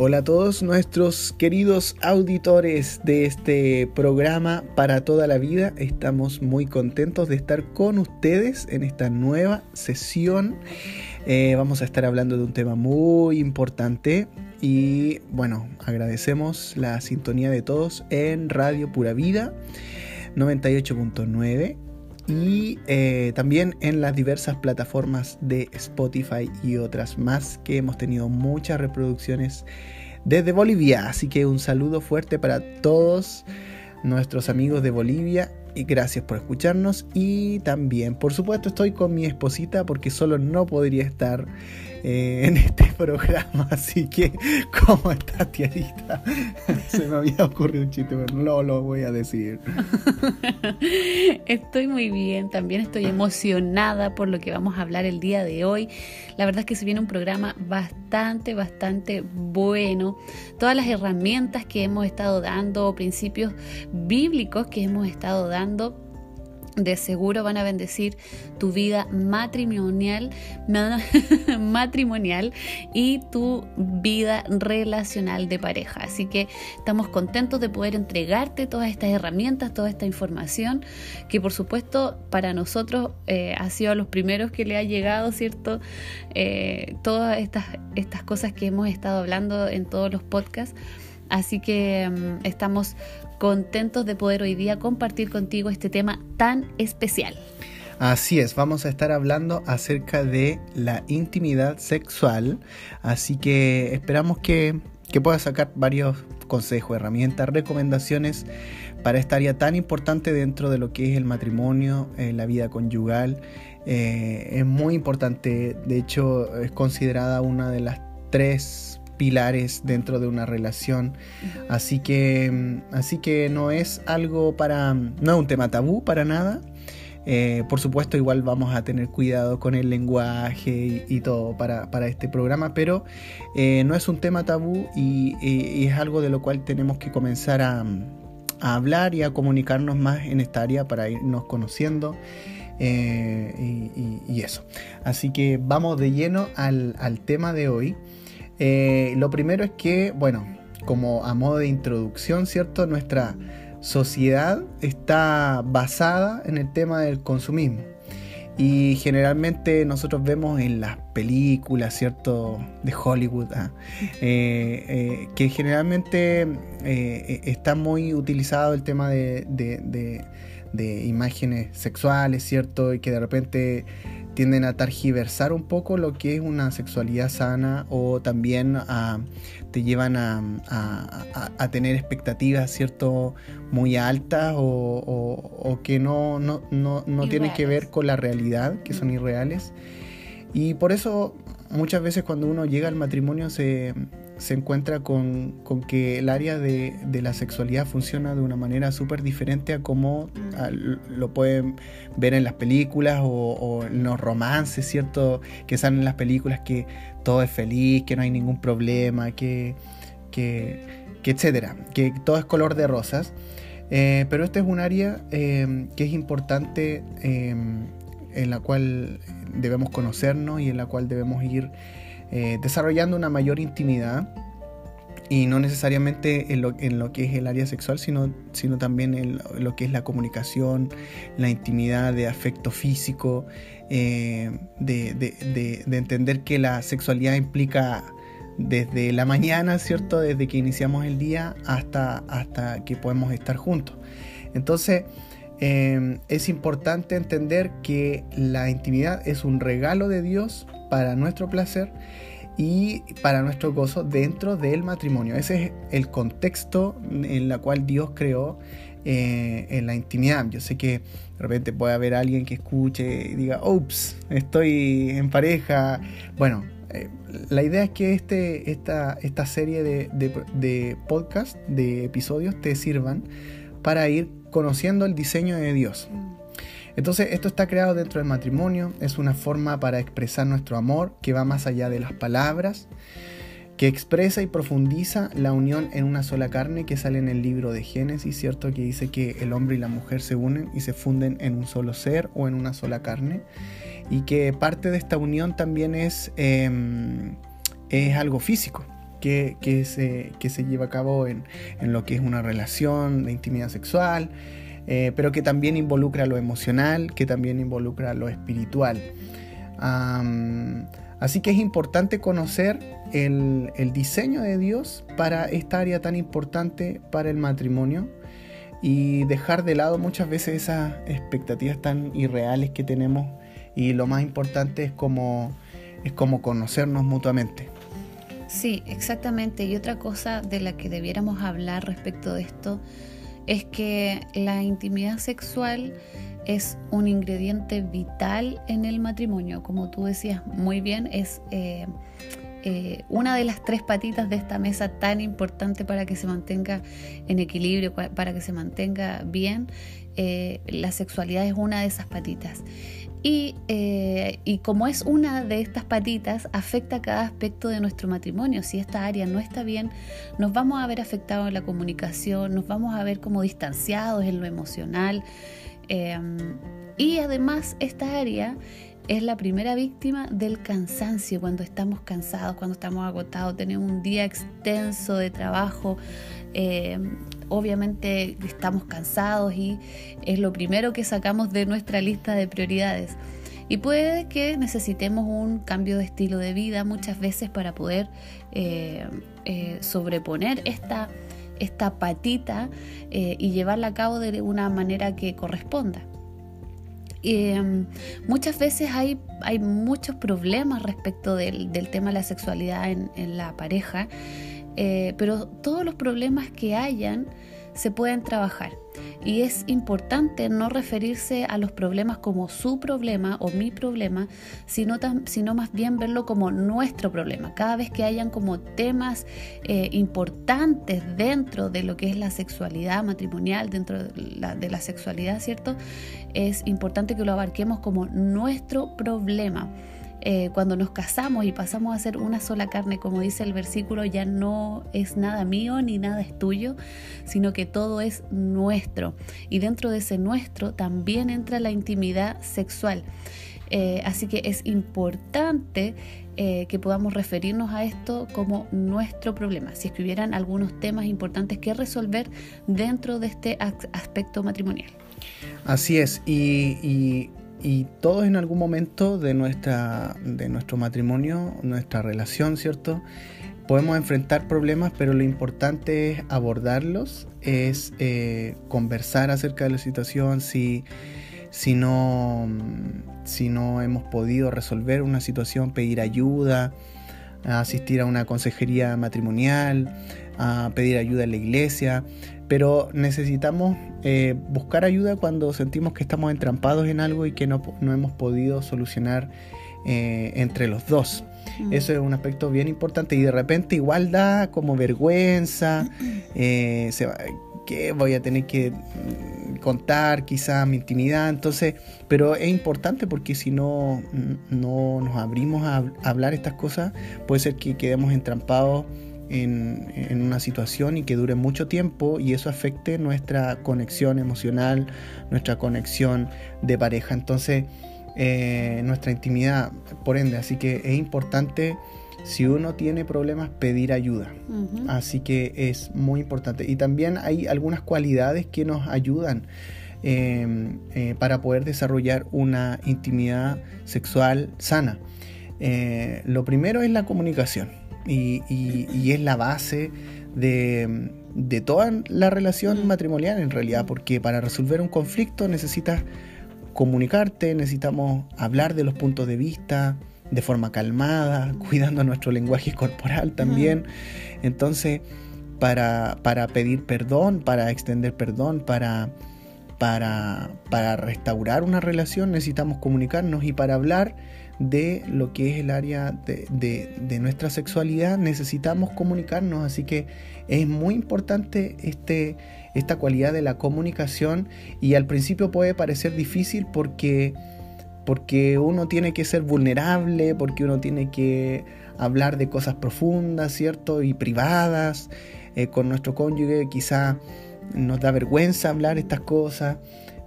Hola a todos nuestros queridos auditores de este programa para toda la vida. Estamos muy contentos de estar con ustedes en esta nueva sesión. Eh, vamos a estar hablando de un tema muy importante y bueno, agradecemos la sintonía de todos en Radio Pura Vida 98.9 y eh, también en las diversas plataformas de Spotify y otras más que hemos tenido muchas reproducciones desde Bolivia. Así que un saludo fuerte para todos nuestros amigos de Bolivia y gracias por escucharnos y también por supuesto estoy con mi esposita porque solo no podría estar eh, en este programa. Así que, ¿cómo estás, tiarita? Se me había ocurrido un chiste, pero no lo voy a decir. Estoy muy bien, también estoy emocionada por lo que vamos a hablar el día de hoy. La verdad es que se viene un programa bastante, bastante bueno. Todas las herramientas que hemos estado dando, principios bíblicos que hemos estado dando de seguro van a bendecir tu vida matrimonial, matrimonial y tu vida relacional de pareja. Así que estamos contentos de poder entregarte todas estas herramientas, toda esta información, que por supuesto para nosotros eh, ha sido a los primeros que le ha llegado, ¿cierto? Eh, todas estas, estas cosas que hemos estado hablando en todos los podcasts. Así que mm, estamos contentos de poder hoy día compartir contigo este tema tan especial. Así es, vamos a estar hablando acerca de la intimidad sexual, así que esperamos que, que puedas sacar varios consejos, herramientas, recomendaciones para esta área tan importante dentro de lo que es el matrimonio, eh, la vida conyugal. Eh, es muy importante, de hecho es considerada una de las tres pilares dentro de una relación. Así que, así que no es algo para, no es un tema tabú para nada. Eh, por supuesto, igual vamos a tener cuidado con el lenguaje y, todo para, este programa, pero eh, no es un tema tabú y, es algo de lo cual tenemos que comenzar a, hablar y a comunicarnos más en esta área para irnos conociendo. Eh, y, eso. Así que vamos de lleno al, al tema de hoy. Eh, lo primero es que, bueno, como a modo de introducción, ¿cierto? Nuestra sociedad está basada en el tema del consumismo. Y generalmente nosotros vemos en las películas, ¿cierto? De Hollywood, ah, eh, eh, que generalmente está muy utilizado el tema de, de, imágenes sexuales, ¿cierto? Y que de repente tienden a targiversar un poco lo que es una sexualidad sana o también te llevan a, tener expectativas, ¿cierto? Muy altas o, que no, no, no, no tienen que ver con la realidad, que son irreales. Y por eso muchas veces cuando uno llega al matrimonio se, se encuentra con, que el área de, la sexualidad funciona de una manera súper diferente a como lo pueden ver en las películas o, en los romances, ¿cierto? Que salen en las películas que todo es feliz, que no hay ningún problema, que, que, etcétera, que todo es color de rosas. Eh, pero este es un área eh, que es importante eh, en la cual debemos conocernos y en la cual debemos ir eh, desarrollando una mayor intimidad y no necesariamente en lo, que es el área sexual, sino, sino también en lo, que es la comunicación, la intimidad de afecto físico, eh, de, entender que la sexualidad implica desde la mañana, ¿cierto? Desde que iniciamos el día hasta, hasta que podemos estar juntos. Entonces, eh, es importante entender que la intimidad es un regalo de Dios para nuestro placer y para nuestro gozo dentro del matrimonio. Ese es el contexto en el cual Dios creó eh, en la intimidad. Yo sé que de repente puede haber alguien que escuche y diga, ups, estoy en pareja. Bueno, eh, la idea es que este, esta, esta serie de, de, de podcast, de episodios, te sirvan para ir conociendo el diseño de Dios. Entonces esto está creado dentro del matrimonio, es una forma para expresar nuestro amor que va más allá de las palabras, que expresa y profundiza la unión en una sola carne que sale en el libro de Génesis, ¿cierto? Que dice que el hombre y la mujer se unen y se funden en un solo ser o en una sola carne. Y que parte de esta unión también es, em, es algo físico. que, se, se, lleva a cabo en, lo que es una relación de intimidad sexual, eh, pero que también involucra lo emocional, que también involucra lo espiritual. así que es importante conocer el, el diseño de Dios para esta área tan importante para el matrimonio y dejar de lado muchas veces esas expectativas tan irreales que tenemos y lo más importante es como, es como conocernos mutuamente. Sí, exactamente. Y otra cosa de la que debiéramos hablar respecto de esto es que la intimidad sexual es un ingrediente vital en el matrimonio. Como tú decías muy bien, es eh, eh, una de las tres patitas de esta mesa tan importante para que se mantenga en equilibrio, para que se mantenga bien. Eh, la sexualidad es una de esas patitas. Eh, y, como es una de estas patitas, afecta cada aspecto de nuestro matrimonio. Si esta área no está bien, nos vamos a ver afectados en la comunicación, nos vamos a ver como distanciados en lo emocional. y además esta área es la primera víctima del cansancio, cuando estamos cansados, cuando estamos agotados, tenemos un día extenso de trabajo, eh, obviamente estamos cansados y es lo primero que sacamos de nuestra lista de prioridades. Y puede que necesitemos un cambio de estilo de vida muchas veces para poder eh, eh, sobreponer esta, esta patita y llevarla a cabo de una manera que corresponda. Em, muchas veces hay, hay, muchos problemas respecto del, tema de la sexualidad en, la pareja, eh, pero todos los problemas que hayan se pueden trabajar. Y es importante no referirse a los problemas como su problema o mi problema, sino, sino más bien verlo como nuestro problema. Cada vez que hayan como temas eh, importantes dentro de lo que es la sexualidad matrimonial, dentro de la, de la sexualidad, ¿cierto? Es importante que lo abarquemos como nuestro problema. Eh, cuando nos casamos y pasamos a ser una sola carne, como dice el versículo, ya no es nada mío ni nada es tuyo, sino que todo es nuestro. Y dentro de ese nuestro también entra la intimidad sexual. Eh, así que es importante eh, que podamos referirnos a esto como nuestro problema, si es que hubieran algunos temas importantes que resolver dentro de este aspecto matrimonial. Así es, y y todos en algún momento de, nuestra, de nuestro matrimonio, nuestra relación, ¿cierto? Podemos enfrentar problemas, pero lo importante es abordarlos, es eh, conversar acerca de la situación, si, si, no, si no hemos podido resolver una situación, pedir ayuda, asistir a una consejería matrimonial, a pedir ayuda en la iglesia, pero necesitamos eh, buscar ayuda cuando sentimos que estamos entrampados en algo y que no, hemos podido solucionar eh, entre los dos. Mm. Eso es un aspecto bien importante y de repente igual da como vergüenza, eh, que voy a tener que mm, contar quizás mi intimidad, entonces, pero es importante porque si no, no nos abrimos a hablar estas cosas, puede ser que quedemos entrampados en, una situación y que dure mucho tiempo y eso afecte nuestra conexión emocional, nuestra conexión de pareja, entonces eh, nuestra intimidad, por ende, así que es importante si uno tiene problemas pedir ayuda, así que es muy importante y también hay algunas cualidades que nos ayudan. Em, eh, para poder desarrollar una intimidad sexual sana. Eh, lo primero es la comunicación y, es la base de, toda la relación matrimonial en realidad, porque para resolver un conflicto necesitas comunicarte, necesitamos hablar de los puntos de vista de forma calmada, cuidando nuestro lenguaje corporal también. Entonces, para, pedir perdón, para extender perdón, para, para, para restaurar una relación necesitamos comunicarnos y para hablar de lo que es el área de, nuestra sexualidad, necesitamos comunicarnos, así que es muy importante este, esta cualidad de la comunicación y al principio puede parecer difícil porque, porque uno tiene que ser vulnerable, porque uno tiene que hablar de cosas profundas, ¿cierto? Y privadas eh, con nuestro cónyuge, quizá nos da vergüenza hablar estas cosas.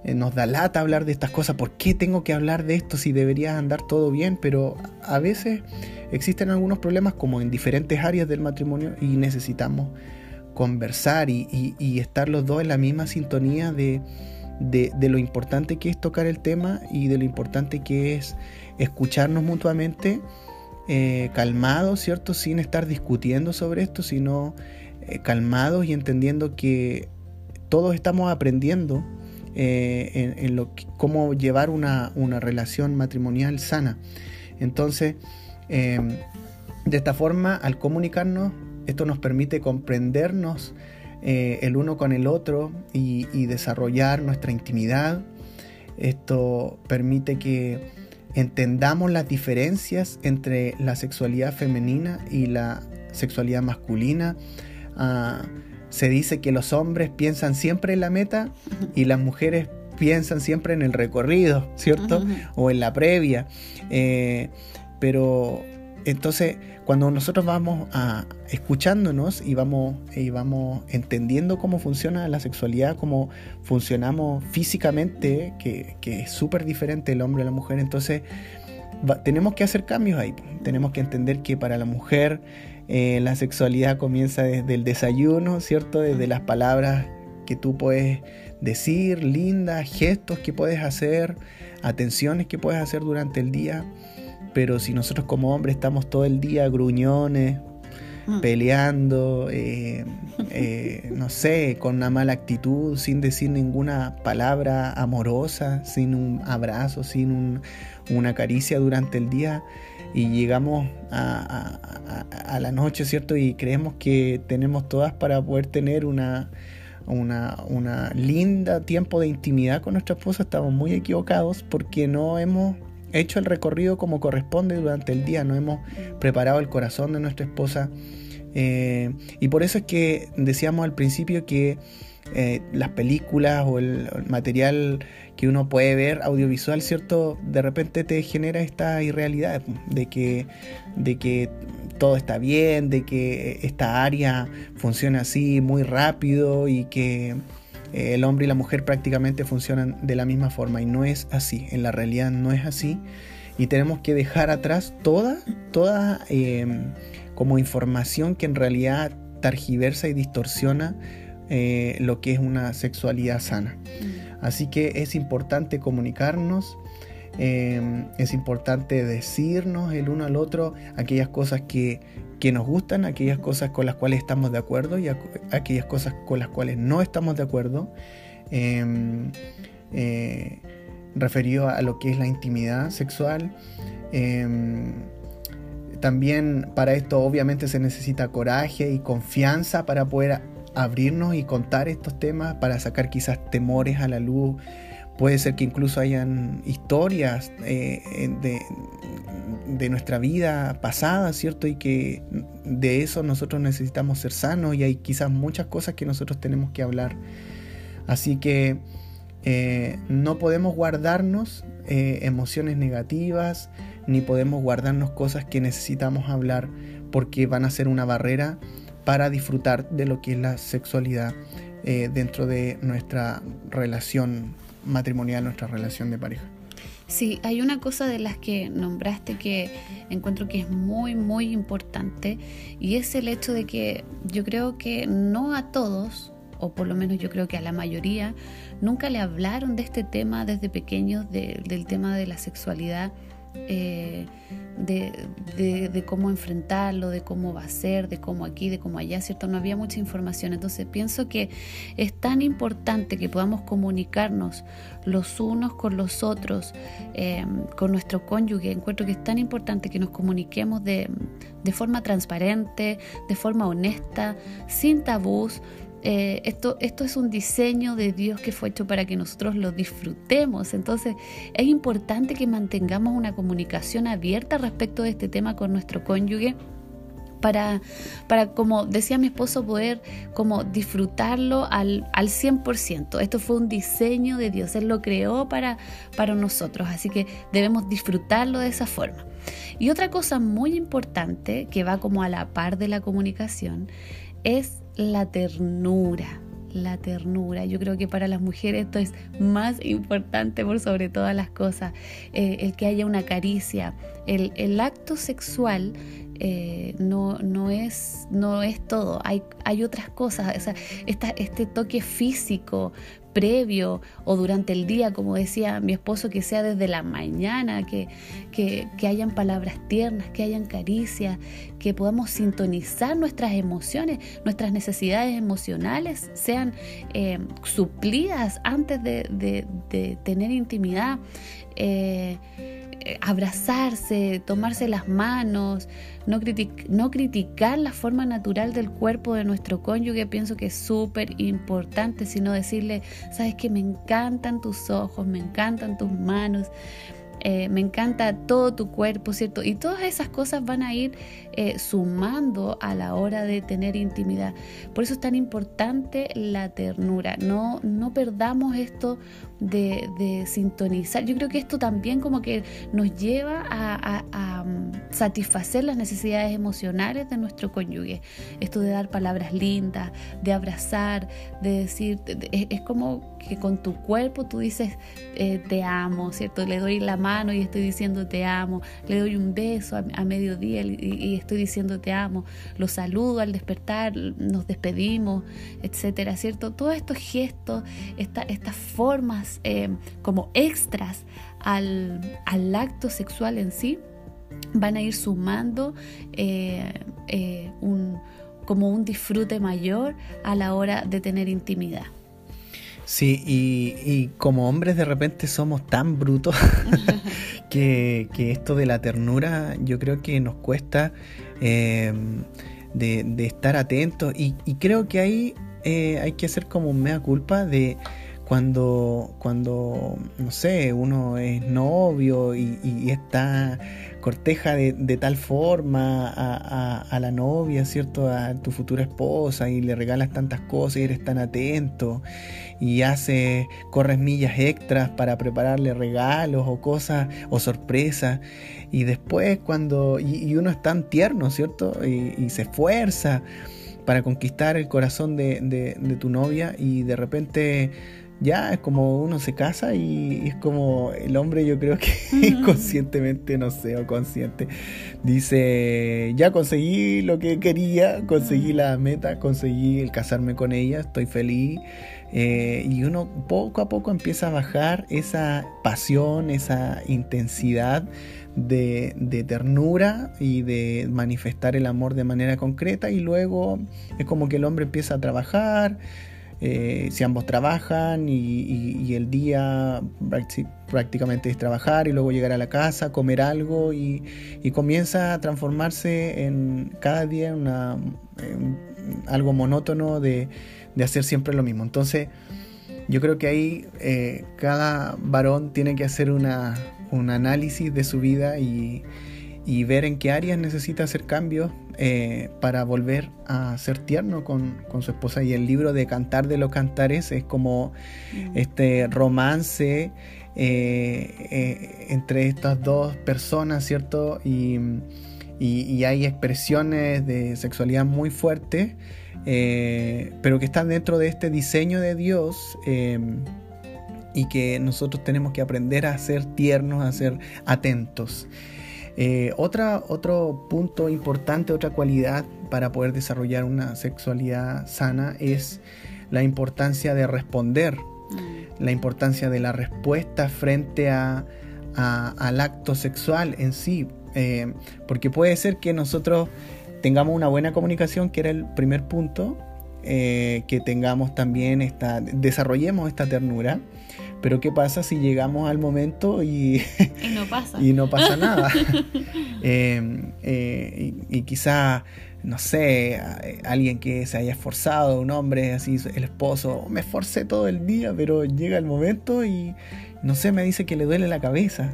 Eh, nos da lata hablar de estas cosas, ¿por qué tengo que hablar de esto si debería andar todo bien? Pero a veces existen algunos problemas como en diferentes áreas del matrimonio y necesitamos conversar y, estar los dos en la misma sintonía de, lo importante que es tocar el tema y de lo importante que es escucharnos mutuamente eh, calmados, ¿cierto? Sin estar discutiendo sobre esto, sino eh, calmados y entendiendo que todos estamos aprendiendo eh, en, cómo llevar una, una, relación matrimonial sana. Entonces, em, de esta forma, al comunicarnos, esto nos permite comprendernos eh, el uno con el otro y, desarrollar nuestra intimidad. Esto permite que entendamos las diferencias entre la sexualidad femenina y la sexualidad masculina. Ah, se dice que los hombres piensan siempre en la meta y las mujeres piensan siempre en el recorrido, ¿cierto? O en la previa. Eh, pero entonces, cuando nosotros vamos a escuchándonos y vamos, y vamos entendiendo cómo funciona la sexualidad, cómo funcionamos físicamente, que, es súper diferente el hombre a la mujer, entonces tenemos que hacer cambios ahí. Tenemos que entender que para la mujer eh, la sexualidad comienza desde el desayuno, ¿cierto? Desde las palabras que tú puedes decir, lindas, gestos que puedes hacer, atenciones que puedes hacer durante el día. Pero si nosotros como hombres estamos todo el día gruñones, mm. peleando, eh, eh, no sé, con una mala actitud, sin decir ninguna palabra amorosa, sin un abrazo, sin una caricia durante el día, y llegamos a, la noche, ¿cierto? Y creemos que tenemos todas para poder tener una, una, una linda tiempo de intimidad con nuestra esposa, estamos muy equivocados porque no hemos hecho el recorrido como corresponde durante el día, no hemos preparado el corazón de nuestra esposa. Eh, y por eso es que decíamos al principio que eh, las películas o el, material que uno puede ver audiovisual, ¿cierto? De repente te genera esta irrealidad de que, de que todo está bien, de que esta área funciona así muy rápido y que eh, el hombre y la mujer prácticamente funcionan de la misma forma y no es así, en la realidad no es así y tenemos que dejar atrás toda, toda como información que en realidad targiversa y distorsiona eh, lo que es una sexualidad sana. Mm. Así que es importante comunicarnos, em, es importante decirnos el uno al otro aquellas cosas que que nos gustan, aquellas cosas con las cuales estamos de acuerdo y aquellas cosas con las cuales no estamos de acuerdo, em, eh, referido a lo que es la intimidad sexual. Em, también para esto obviamente se necesita coraje y confianza para poder abrirnos y contar estos temas, para sacar quizás temores a la luz, Puede ser que incluso hayan historias eh, de, nuestra vida pasada, ¿cierto? Y que de eso nosotros necesitamos ser sanos y hay quizás muchas cosas que nosotros tenemos que hablar. Así que eh, no podemos guardarnos eh, emociones negativas ni podemos guardarnos cosas que necesitamos hablar porque van a ser una barrera para disfrutar de lo que es la sexualidad dentro de nuestra relación matrimonial, nuestra relación de pareja. Sí, hay una cosa de las que nombraste que encuentro que es muy, muy importante y es el hecho de que yo creo que no a todos, o por lo menos yo creo que a la mayoría, nunca le hablaron de este tema desde pequeños, del tema de la sexualidad. Eh, de, cómo enfrentarlo, de cómo va a ser, de cómo aquí, de cómo allá, ¿cierto? No había mucha información. Entonces pienso que es tan importante que podamos comunicarnos los unos con los otros, em, con nuestro cónyuge. Encuentro que es tan importante que nos comuniquemos de, de forma transparente, de forma honesta, sin tabús, eh, esto, esto es un diseño de Dios que fue hecho para que nosotros lo disfrutemos. Entonces es importante que mantengamos una comunicación abierta respecto de este tema con nuestro cónyuge. Para, para, como decía mi esposo, poder como disfrutarlo al, al 100%. Esto fue un diseño de Dios, Él lo creó para, para nosotros, así que debemos disfrutarlo de esa forma. Y otra cosa muy importante que va como a la par de la comunicación es la ternura, la ternura. Yo creo que para las mujeres esto es más importante por sobre todas las cosas. Eh, el que haya una caricia. El, el acto sexual eh, no, no, es, no es todo, hay, hay otras cosas, o sea, este toque físico previo o durante el día, como decía mi esposo, que sea desde la mañana, que, que, hayan palabras tiernas, que hayan caricias, que podamos sintonizar nuestras emociones, nuestras necesidades emocionales sean eh, suplidas antes de, tener intimidad. Eh, abrazarse, tomarse las manos, no, no, criticar la forma natural del cuerpo de nuestro cónyuge, pienso que es súper importante, sino decirle, sabes que me encantan tus ojos, me encantan tus manos, eh, me encanta todo tu cuerpo, ¿cierto? Y todas esas cosas van a ir eh, sumando a la hora de tener intimidad. Por eso es tan importante la ternura. No, no perdamos esto de, sintonizar. Yo creo que esto también como que nos lleva a, mm, satisfacer las necesidades emocionales de nuestro cónyuge. Esto de dar palabras lindas, de abrazar, de decir, es, como que con tu cuerpo tú dices eh, te amo, ¿cierto? Le doy la mano y estoy diciendo te amo, le doy un beso a, mediodía y, estoy diciendo te amo, lo saludo al despertar, nos despedimos, etcétera, ¿cierto? Todos estos gestos, estas formas eh, como extras al, acto sexual en sí, van a ir sumando eh, eh, un, como un disfrute mayor a la hora de tener intimidad. Sí, y, como hombres de repente somos tan brutos que, esto de la ternura yo creo que nos cuesta de, estar atentos. Y, creo que ahí hay que hacer como un mea culpa de cuando, cuando, no sé, uno es novio y, está corteja de, tal forma a, la novia, ¿cierto? A tu futura esposa y le regalas tantas cosas y eres tan atento y hace, corres millas extras para prepararle regalos o cosas o sorpresas y después cuando, y, uno es tan tierno, ¿cierto? Y, se esfuerza para conquistar el corazón de, de tu novia y de repente ya es como uno se casa y es como el hombre yo creo que inconscientemente, no sé, o consciente, dice, ya conseguí lo que quería, conseguí la meta, conseguí el casarme con ella, estoy feliz. Eh, y uno poco a poco empieza a bajar esa pasión, esa intensidad de, de, ternura y de manifestar el amor de manera concreta y luego es como que el hombre empieza a trabajar, eh, si ambos trabajan y, el día prácticamente es trabajar y luego llegar a la casa, comer algo y, comienza a transformarse en cada día en, una, algo monótono de, hacer siempre lo mismo. Entonces yo creo que ahí eh, cada varón tiene que hacer una, un análisis de su vida y, y ver en qué áreas necesita hacer cambios eh, para volver a ser tierno con, su esposa. Y el libro de Cantar de los Cantares es como mm. este romance eh, eh, entre estas dos personas, ¿cierto? Y, hay expresiones de sexualidad muy fuertes, pero que están dentro de este diseño de Dios y que nosotros tenemos que aprender a ser tiernos, a ser atentos. Eh, otra, otro punto importante, otra cualidad para poder desarrollar una sexualidad sana es la importancia de responder, mm. la importancia de la respuesta frente a, al acto sexual en sí, eh, porque puede ser que nosotros tengamos una buena comunicación, que era el primer punto, eh, que tengamos también esta, desarrollemos esta ternura, pero ¿qué pasa si llegamos al momento y, no, pasa. y no pasa nada? Em, eh, y, quizá, no sé, alguien que se haya esforzado, un hombre así, el esposo, me esforcé todo el día, pero llega el momento y, no sé, me dice que le duele la cabeza.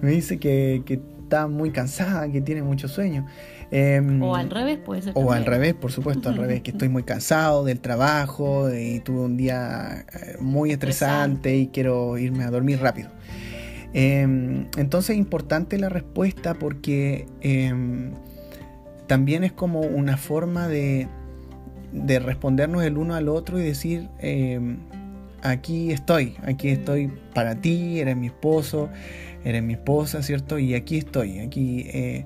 me dice que, que está muy cansada, que tiene mucho sueño. Em, o al revés, puede ser. O al revés, por supuesto, al revés, que estoy muy cansado del trabajo y tuve un día eh, muy estresante y quiero irme a dormir rápido. Em, entonces es importante la respuesta porque em, también es como una forma de, de respondernos el uno al otro y decir, aquí estoy, aquí estoy para ti, eres mi esposo, eres mi esposa, ¿cierto? Y aquí estoy, aquí eh,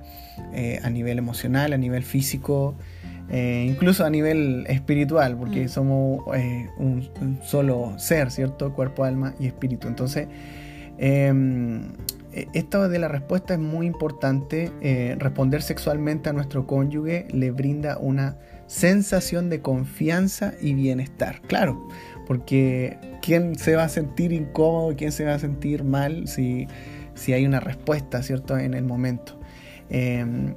eh, a nivel emocional, a nivel físico, eh, incluso a nivel espiritual, porque mm. somos un, solo ser, ¿cierto? Cuerpo, alma y espíritu. Entonces, em, esto de la respuesta es muy importante. responder sexualmente a nuestro cónyuge le brinda una sensación de confianza y bienestar. Claro, porque ¿quién se va a sentir incómodo, quién se va a sentir mal si, si hay una respuesta, ¿cierto?, en el momento. Em,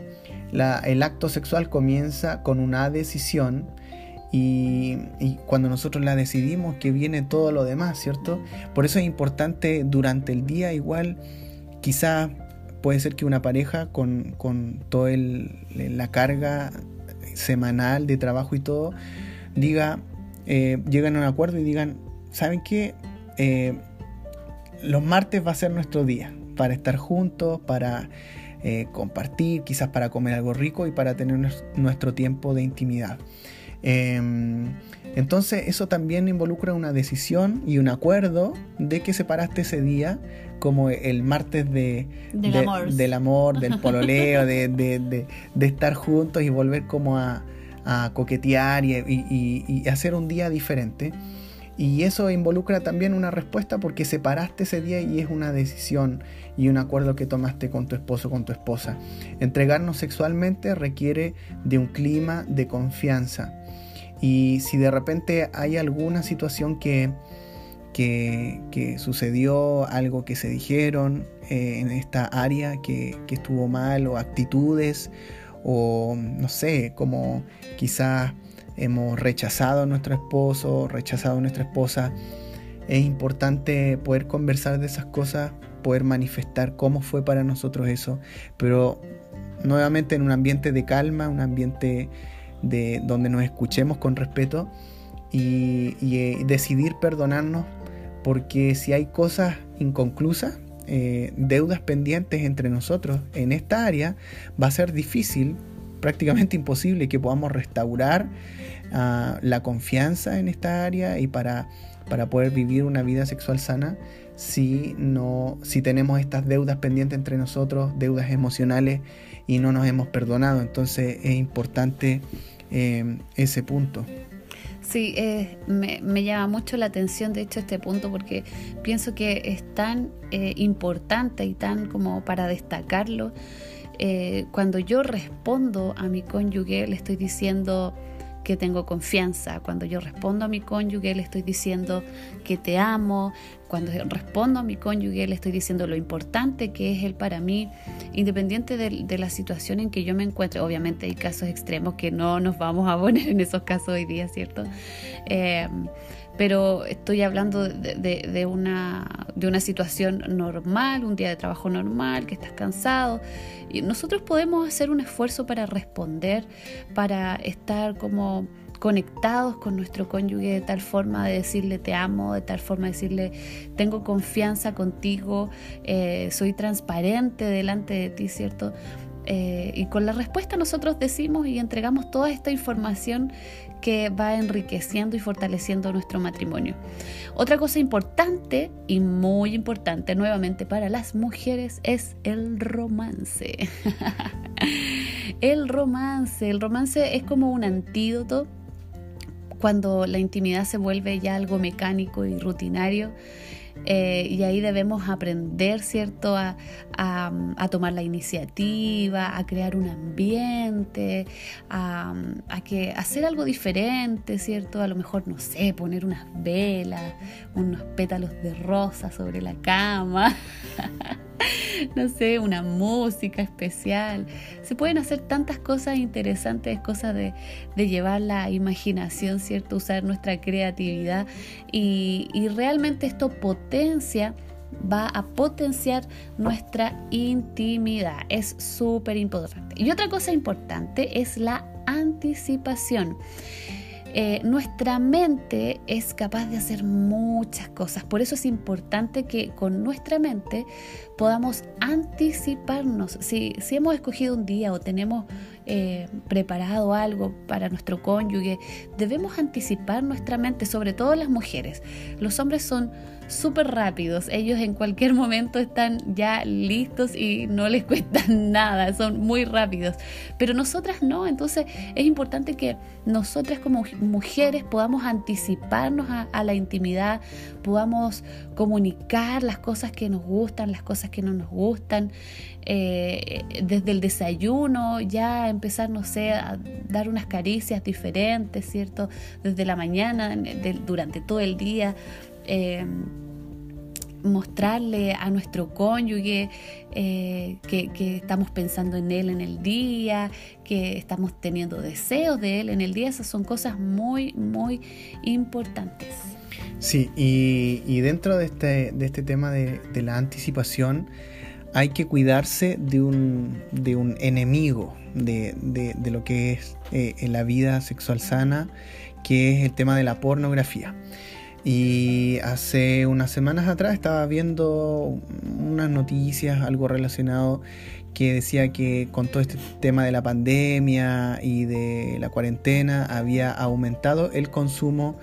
el acto sexual comienza con una decisión y, cuando nosotros la decidimos que viene todo lo demás, ¿cierto? Por eso es importante durante el día igual, quizá puede ser que una pareja con, con toda la carga semanal de trabajo y todo, diga, eh, llegan a un acuerdo y digan, ¿saben qué? Eh, los martes va a ser nuestro día para estar juntos, para eh, compartir, quizás para comer algo rico y para tener nuestro tiempo de intimidad. Em, entonces eso también involucra una decisión y un acuerdo de que separaste ese día como el martes de, del, amor. del pololeo, de, estar juntos y volver como a, coquetear y, hacer un día diferente. Y eso involucra también una respuesta porque separaste ese día y es una decisión y un acuerdo que tomaste con tu esposo con tu esposa. Entregarnos sexualmente requiere de un clima de confianza. Y si de repente hay alguna situación que, que, sucedió, algo que se dijeron eh, en esta área que, que, estuvo mal, o actitudes, o no sé, como quizás hemos rechazado a nuestro esposo, rechazado a nuestra esposa, es importante poder conversar de esas cosas, poder manifestar cómo fue para nosotros eso, pero nuevamente en un ambiente de calma, un ambiente de donde nos escuchemos con respeto y, eh, decidir perdonarnos porque si hay cosas inconclusas, eh, deudas pendientes entre nosotros en esta área, va a ser difícil, prácticamente imposible que podamos restaurar ah, la confianza en esta área y para, para poder vivir una vida sexual sana si, no, si tenemos estas deudas pendientes entre nosotros, deudas emocionales y no nos hemos perdonado. Entonces es importante eh, ese punto. Sí, eh, me, llama mucho la atención, de hecho, este punto, porque pienso que es tan eh, importante y tan como para destacarlo. Eh, cuando yo respondo a mi cónyuge, le estoy diciendo, que tengo confianza. Cuando yo respondo a mi cónyuge le estoy diciendo que te amo. Cuando respondo a mi cónyuge le estoy diciendo lo importante que es él para mí, independiente de, la situación en que yo me encuentre. Obviamente hay casos extremos que no nos vamos a poner en esos casos hoy día, ¿cierto? Eh, pero estoy hablando de, una, de una situación normal, un día de trabajo normal, que estás cansado. Y nosotros podemos hacer un esfuerzo para responder, para estar como conectados con nuestro cónyuge de tal forma de decirle te amo, de tal forma de decirle tengo confianza contigo, eh, soy transparente delante de ti, ¿cierto? Eh, y con la respuesta nosotros decimos y entregamos toda esta información que va enriqueciendo y fortaleciendo nuestro matrimonio. Otra cosa importante y muy importante nuevamente para las mujeres es el romance. el romance, el romance es como un antídoto cuando la intimidad se vuelve ya algo mecánico y rutinario eh, y ahí debemos aprender, ¿cierto?, a, tomar la iniciativa, a crear un ambiente, a, que hacer algo diferente, ¿cierto? A lo mejor, no sé, poner unas velas, unos pétalos de rosa sobre la cama. no sé, una música especial. Se pueden hacer tantas cosas interesantes, cosas de, llevar la imaginación, ¿cierto? Usar nuestra creatividad y, y realmente esto potencia va a potenciar nuestra intimidad. Es súper importante. Y otra cosa importante es la anticipación. Eh, nuestra mente es capaz de hacer muchas cosas. Por eso es importante que con nuestra mente podamos anticiparnos. Si, si hemos escogido un día o tenemos eh, preparado algo para nuestro cónyuge, debemos anticipar nuestra mente, sobre todo las mujeres. Los hombres son súper rápidos. Ellos en cualquier momento están ya listos y no les cuesta nada, son muy rápidos. Pero nosotras no, entonces es importante que nosotras como mujeres podamos anticiparnos a, la intimidad, podamos comunicar las cosas que nos gustan, las cosas que no nos gustan. Eh, desde el desayuno ya empezar, no sé, a dar unas caricias diferentes, ¿cierto? Desde la mañana, durante todo el día. Eh, mostrarle a nuestro cónyuge eh, que, estamos pensando en él en el día, que estamos teniendo deseos de él en el día, esas son cosas muy, muy importantes. Sí, y, dentro de este, de este tema de, la anticipación, hay que cuidarse de un, de un enemigo de, lo que es eh, la vida sexual sana, que es el tema de la pornografía. Y hace unas semanas atrás estaba viendo unas noticias, algo relacionado, que decía que con todo este tema de la pandemia y de la cuarentena había aumentado el consumo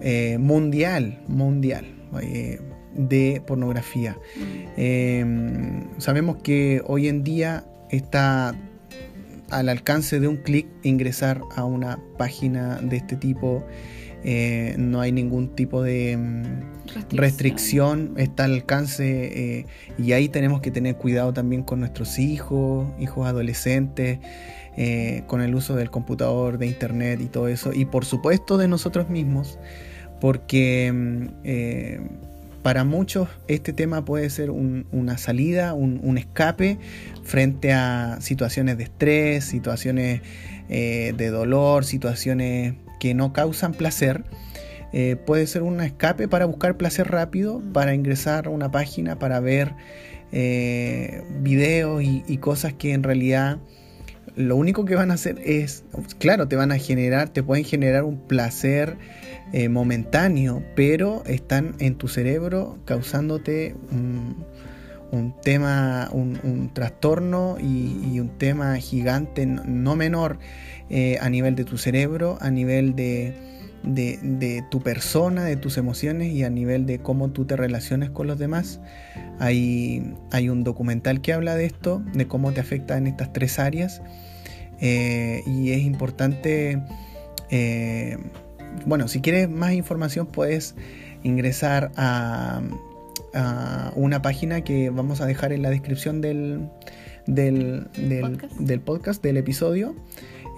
eh, mundial, mundial. Eh, de pornografía. Mm. Em, sabemos que hoy en día está al alcance de un clic ingresar a una página de este tipo eh, no hay ningún tipo de mm, restricción, está al alcance eh, y ahí tenemos que tener cuidado también con nuestros hijos, hijos adolescentes, eh, con el uso del computador, de internet y todo eso, y por supuesto de nosotros mismos, porque mm, para muchos este tema puede ser una salida, un, escape frente a situaciones de estrés, situaciones de dolor, situaciones que no causan placer, eh, puede ser un escape para buscar placer rápido, mm. para ingresar a una página, para ver eh, videos y, cosas que en realidad lo único que van a hacer es, claro, te van a generar, te pueden generar un placer eh, momentáneo, pero están en tu cerebro causándote un, tema, un, trastorno y, un tema gigante, no menor, eh, a nivel de tu cerebro, a nivel de, tu persona, de tus emociones y a nivel de cómo tú te relacionas con los demás. Hay, hay un documental que habla de esto, de cómo te afecta en estas tres áreas. Eh, y es importante, eh, bueno, si quieres más información puedes ingresar a, una página que vamos a dejar en la descripción del, del, del podcast, del episodio.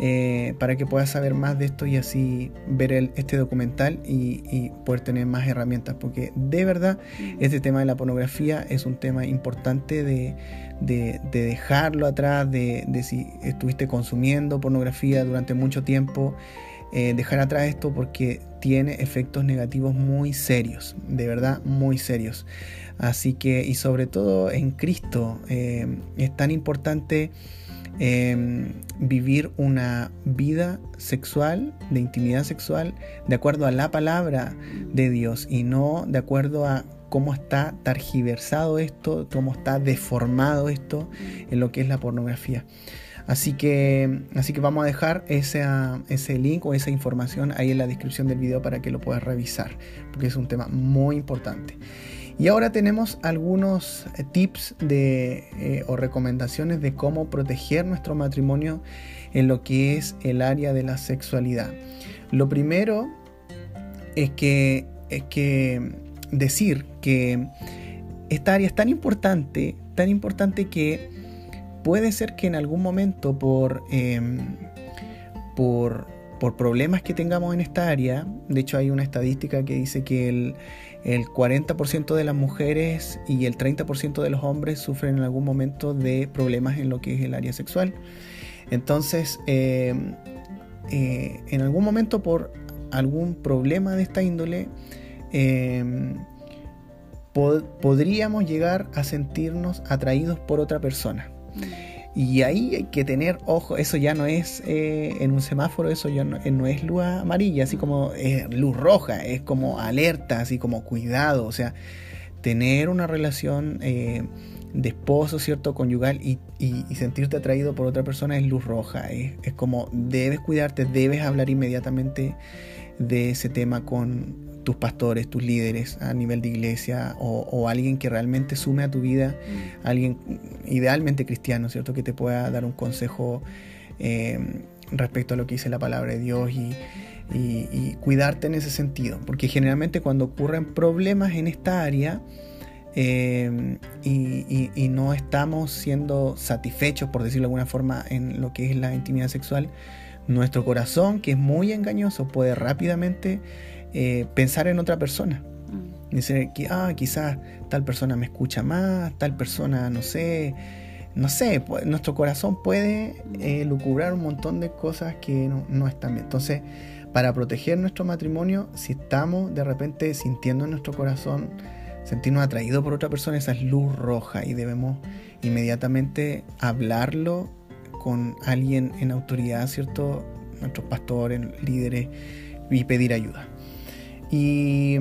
Eh, para que puedas saber más de esto y así ver este documental y, poder tener más herramientas, porque de verdad este tema de la pornografía es un tema importante de, dejarlo atrás, de, si estuviste consumiendo pornografía durante mucho tiempo. Eh, dejar atrás esto porque tiene efectos negativos muy serios, de verdad muy serios. Así que, y sobre todo en Cristo, eh, es tan importante Em, vivir una vida sexual, de intimidad sexual, de acuerdo a la palabra de Dios y no de acuerdo a cómo está targiversado esto, cómo está deformado esto en lo que es la pornografía. Así que, así que vamos a dejar ese, ese link o esa información ahí en la descripción del video para que lo puedas revisar, porque es un tema muy importante. Y ahora tenemos algunos eh, tips de, eh, o recomendaciones de cómo proteger nuestro matrimonio en lo que es el área de la sexualidad. Lo primero es que, es que decir que esta área es tan importante, tan importante que puede ser que en algún momento por, em, por, por problemas que tengamos en esta área, de hecho hay una estadística que dice que el, el 40% de las mujeres y el 30% de los hombres sufren en algún momento de problemas en lo que es el área sexual. Entonces, eh, eh, en algún momento por algún problema de esta índole, eh, podríamos llegar a sentirnos atraídos por otra persona. Y ahí hay que tener ojo, eso ya no es eh, en un semáforo, eso ya no, no es luz amarilla, así como eh, luz roja, es como alerta, así como cuidado, o sea, tener una relación eh, de esposo, ¿cierto? Conyugal y, sentirte atraído por otra persona es luz roja. Es, como debes cuidarte, debes hablar inmediatamente de ese tema con tus pastores, tus líderes a nivel de iglesia o, alguien que realmente sume a tu vida, mm. alguien idealmente cristiano, ¿cierto? Que te pueda dar un consejo eh, respecto a lo que dice la palabra de Dios y, cuidarte en ese sentido. Porque generalmente cuando ocurren problemas en esta área, eh, y, no estamos siendo satisfechos, por decirlo de alguna forma, en lo que es la intimidad sexual, nuestro corazón, que es muy engañoso, puede rápidamente eh, pensar en otra persona. Mm. Dice que, ah, quizás tal persona me escucha más, tal persona, no sé, no sé, nuestro corazón puede eh, lucubrar un montón de cosas que no, no están bien. Entonces, para proteger nuestro matrimonio, si estamos de repente sintiendo en nuestro corazón, sentirnos atraídos por otra persona, esa es luz roja y debemos inmediatamente hablarlo con alguien en autoridad, ¿cierto? Nuestros pastores, líderes, y pedir ayuda. Y,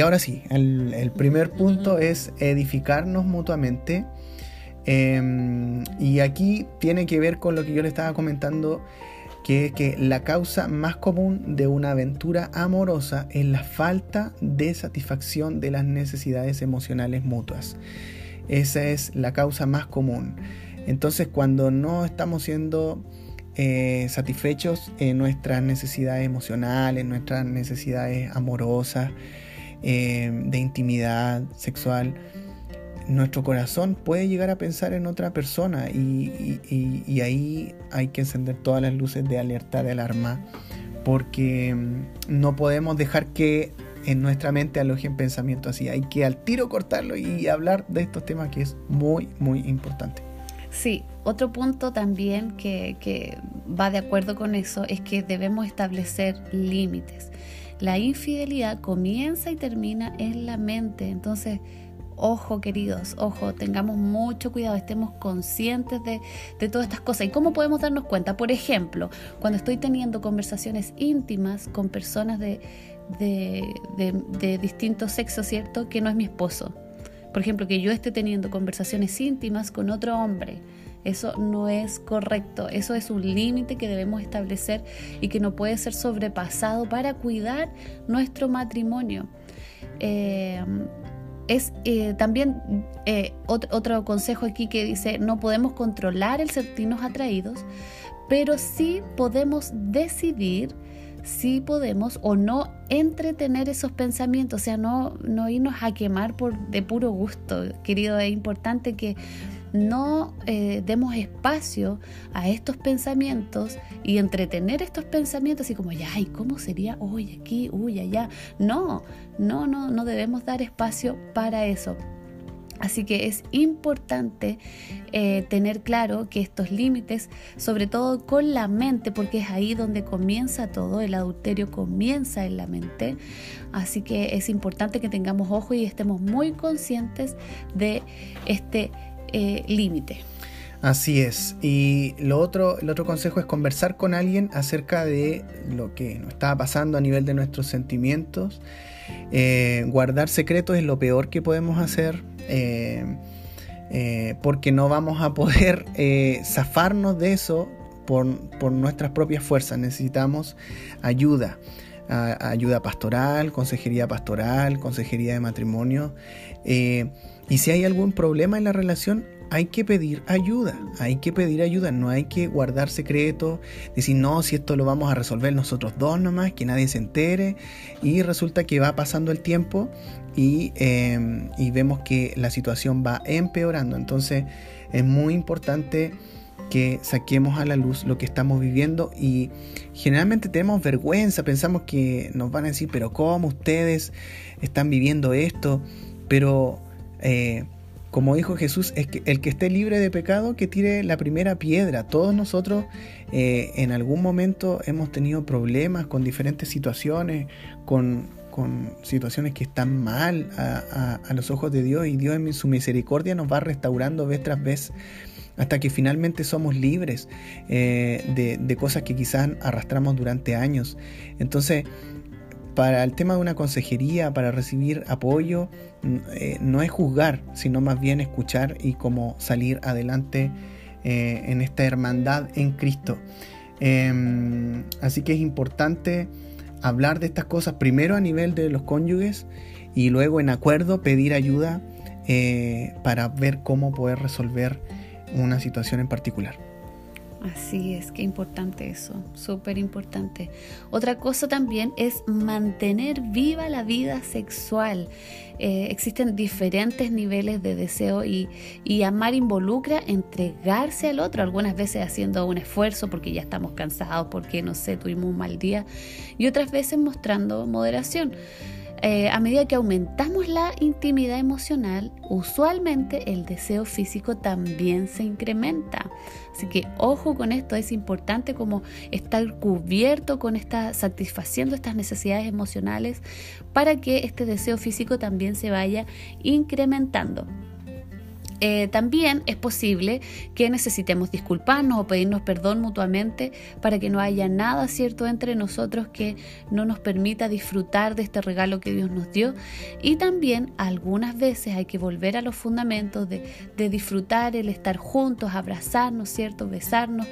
ahora sí, el, primer punto es edificarnos mutuamente. Em, y aquí tiene que ver con lo que yo le estaba comentando que es que la causa más común de una aventura amorosa es la falta de satisfacción de las necesidades emocionales mutuas. Esa es la causa más común. Entonces cuando no estamos siendo eh, satisfechos en nuestras necesidades emocionales, nuestras necesidades amorosas, eh, de intimidad sexual, nuestro corazón puede llegar a pensar en otra persona y, ahí hay que encender todas las luces de alerta, de alarma, porque mm, no podemos dejar que en nuestra mente alojen pensamientos así. Hay que al tiro cortarlo y hablar de estos temas que es muy, muy importante. Sí, otro punto también que, que va de acuerdo con eso es que debemos establecer límites. La infidelidad comienza y termina en la mente, entonces Ojo, queridos, ojo, tengamos mucho cuidado, estemos conscientes de, todas estas cosas. ¿Y cómo podemos darnos cuenta? Por ejemplo, cuando estoy teniendo conversaciones íntimas con personas de, de, distinto sexo, ¿cierto? Que no es mi esposo. Por ejemplo, que yo esté teniendo conversaciones íntimas con otro hombre. Eso no es correcto, eso es un límite que debemos establecer y que no puede ser sobrepasado para cuidar nuestro matrimonio. Eh, es eh, también eh, otro, consejo aquí que dice, no podemos controlar el sentirnos atraídos, pero sí podemos decidir si podemos o no entretener esos pensamientos, o sea, no, no irnos a quemar por, de puro gusto, querido, es importante que no eh, demos espacio a estos pensamientos y entretener estos pensamientos así como, ya, ¿y cómo sería hoy aquí, uy, allá? No, no, no, no debemos dar espacio para eso. Así que es importante eh, tener claro que estos límites, sobre todo con la mente, porque es ahí donde comienza todo, el adulterio comienza en la mente, así que es importante que tengamos ojo y estemos muy conscientes de este eh, límite. Así es. Y lo otro, el otro consejo es conversar con alguien acerca de lo que nos está pasando a nivel de nuestros sentimientos. Eh, guardar secretos es lo peor que podemos hacer. Eh, porque no vamos a poder zafarnos de eso por, nuestras propias fuerzas. Necesitamos ayuda. ayuda pastoral, consejería pastoral, consejería de matrimonio. Y si hay algún problema en la relación, hay que pedir ayuda, hay que pedir ayuda, no hay que guardar secretos, decir, no, si esto lo vamos a resolver nosotros dos nomás, que nadie se entere, y resulta que va pasando el tiempo y, em, y vemos que la situación va empeorando. Entonces es muy importante que saquemos a la luz lo que estamos viviendo y generalmente tenemos vergüenza, pensamos que nos van a decir, pero ¿cómo ustedes están viviendo esto? Pero eh, como dijo Jesús, es que el que esté libre de pecado, que tire la primera piedra. Todos nosotros eh, en algún momento hemos tenido problemas con diferentes situaciones, con, situaciones que están mal a, los ojos de Dios y Dios en su misericordia nos va restaurando vez tras vez hasta que finalmente somos libres eh, de, de cosas que quizás arrastramos durante años. Entonces, para el tema de una consejería, para recibir apoyo, eh, no es juzgar, sino más bien escuchar y cómo salir adelante eh, en esta hermandad en Cristo. Em, así que es importante hablar de estas cosas primero a nivel de los cónyuges y luego en acuerdo pedir ayuda eh, para ver cómo poder resolver una situación en particular. Así es, qué importante eso, súper importante. Otra cosa también es mantener viva la vida sexual. Eh, existen diferentes niveles de deseo y, y, amar involucra entregarse al otro, algunas veces haciendo un esfuerzo porque ya estamos cansados, porque no sé, tuvimos un mal día, y otras veces mostrando moderación. Eh, a medida que aumentamos la intimidad emocional, usualmente el deseo físico también se incrementa. Así que ojo con esto, es importante como estar cubierto con esta, satisfaciendo estas necesidades emocionales para que este deseo físico también se vaya incrementando. Eh, también es posible que necesitemos disculparnos o pedirnos perdón mutuamente para que no haya nada cierto entre nosotros que no nos permita disfrutar de este regalo que Dios nos dio. Y también algunas veces hay que volver a los fundamentos de, disfrutar el estar juntos, abrazarnos, ¿cierto? Besarnos.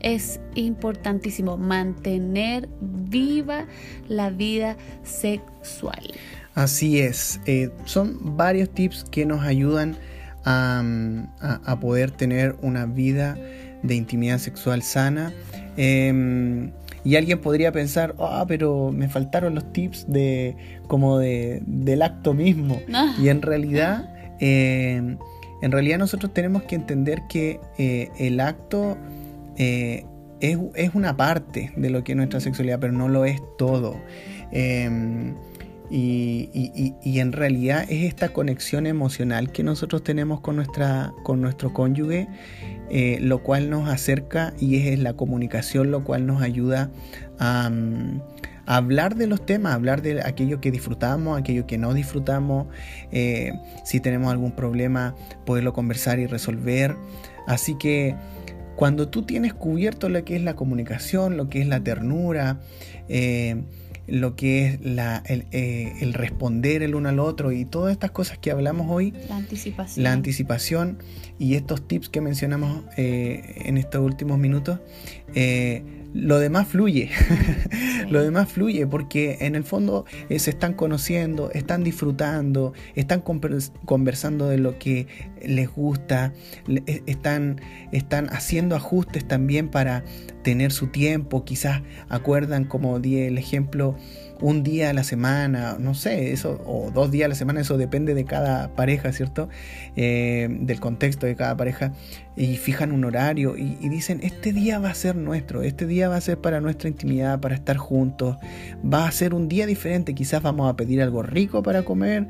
Es importantísimo mantener viva la vida sexual. Así es, eh, son varios tips que nos ayudan a, poder tener una vida de intimidad sexual sana. Em, y alguien podría pensar, ah, pero me faltaron los tips de como de, del acto mismo. Ah. Y en realidad, em, en realidad nosotros tenemos que entender que eh, el acto eh, es, es, una parte de lo que es nuestra sexualidad, pero no lo es todo. Y, en realidad es esta conexión emocional que nosotros tenemos con, nuestra, con nuestro cónyuge, eh, lo cual nos acerca y es la comunicación lo cual nos ayuda a, hablar de los temas, hablar de aquello que disfrutamos, aquello que no disfrutamos, eh, si tenemos algún problema, poderlo conversar y resolver. Así que cuando tú tienes cubierto lo que es la comunicación, lo que es la ternura, eh, lo que es la, eh, el, responder el uno al otro y todas estas cosas que hablamos hoy. La anticipación. La anticipación y estos tips que mencionamos eh, en estos últimos minutos. Eh, lo demás fluye, lo demás fluye porque en el fondo se están conociendo, están disfrutando, están conversando de lo que les gusta, están, están haciendo ajustes también para tener su tiempo, quizás acuerdan, como di el ejemplo, un día a la semana, no sé, eso, o dos días a la semana, eso depende de cada pareja, ¿cierto? Eh, del contexto de cada pareja, y fijan un horario y, y, dicen, este día va a ser nuestro, este día va a ser para nuestra intimidad, para estar juntos, va a ser un día diferente, quizás vamos a pedir algo rico para comer,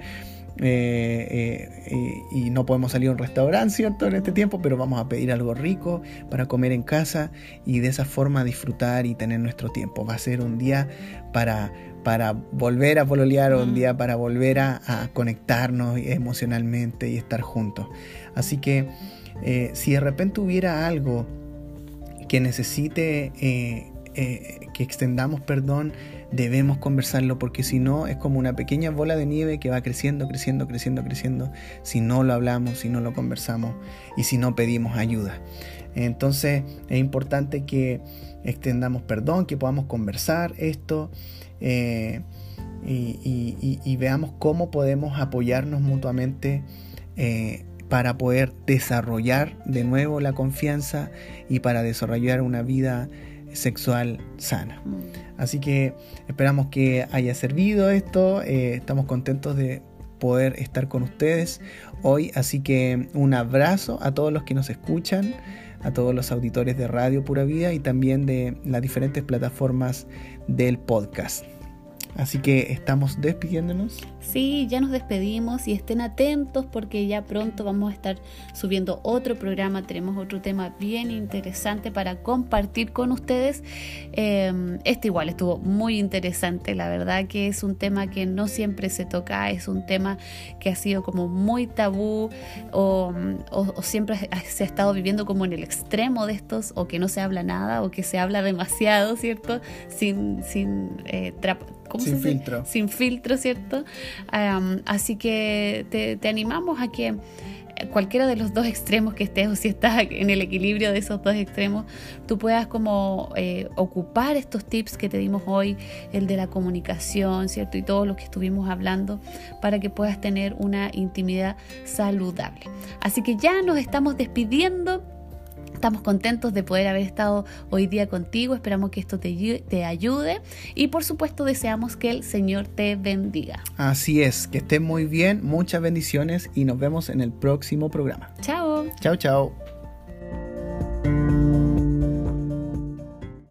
eh, eh, y no podemos salir a un restaurante, ¿cierto? En este tiempo, pero vamos a pedir algo rico para comer en casa y de esa forma disfrutar y tener nuestro tiempo. Va a ser un día para, para volver a pololear o un mm. día para volver a, conectarnos emocionalmente y estar juntos. Así que eh, si de repente hubiera algo que necesite que extendamos perdón, debemos conversarlo porque si no es como una pequeña bola de nieve que va creciendo, creciendo, creciendo, creciendo, si no lo hablamos, si no lo conversamos y si no pedimos ayuda. Entonces es importante que extendamos perdón, que podamos conversar esto eh, y, veamos cómo podemos apoyarnos mutuamente. Eh, para poder desarrollar de nuevo la confianza y para desarrollar una vida sexual sana. Mm. Así que esperamos que haya servido esto. Eh, estamos contentos de poder estar con ustedes hoy. Así que un abrazo a todos los que nos escuchan, a todos los auditores de Radio Pura Vida y también de las diferentes plataformas del podcast. Así que estamos despidiéndonos. Sí, ya nos despedimos y estén atentos porque ya pronto vamos a estar subiendo otro programa. Tenemos otro tema bien interesante para compartir con ustedes. Em, este igual estuvo muy interesante. La verdad que es un tema que no siempre se toca. Es un tema que ha sido como muy tabú o, siempre se ha estado viviendo como en el extremo de estos o que no se habla nada o que se habla demasiado, ¿cierto? Sin, sin eh, sin filtro. Sin filtro, ¿cierto? así que te, te animamos a que cualquiera de los dos extremos que estés o si estás en el equilibrio de esos dos extremos, tú puedas como eh, ocupar estos tips que te dimos hoy, el de la comunicación, ¿cierto? Y todo lo que estuvimos hablando para que puedas tener una intimidad saludable. Así que ya nos estamos despidiendo. Estamos contentos de poder haber estado hoy día contigo, esperamos que esto te, te ayude y por supuesto deseamos que el Señor te bendiga. Así es, que estén muy bien, muchas bendiciones y nos vemos en el próximo programa. Chao. Chao, chao.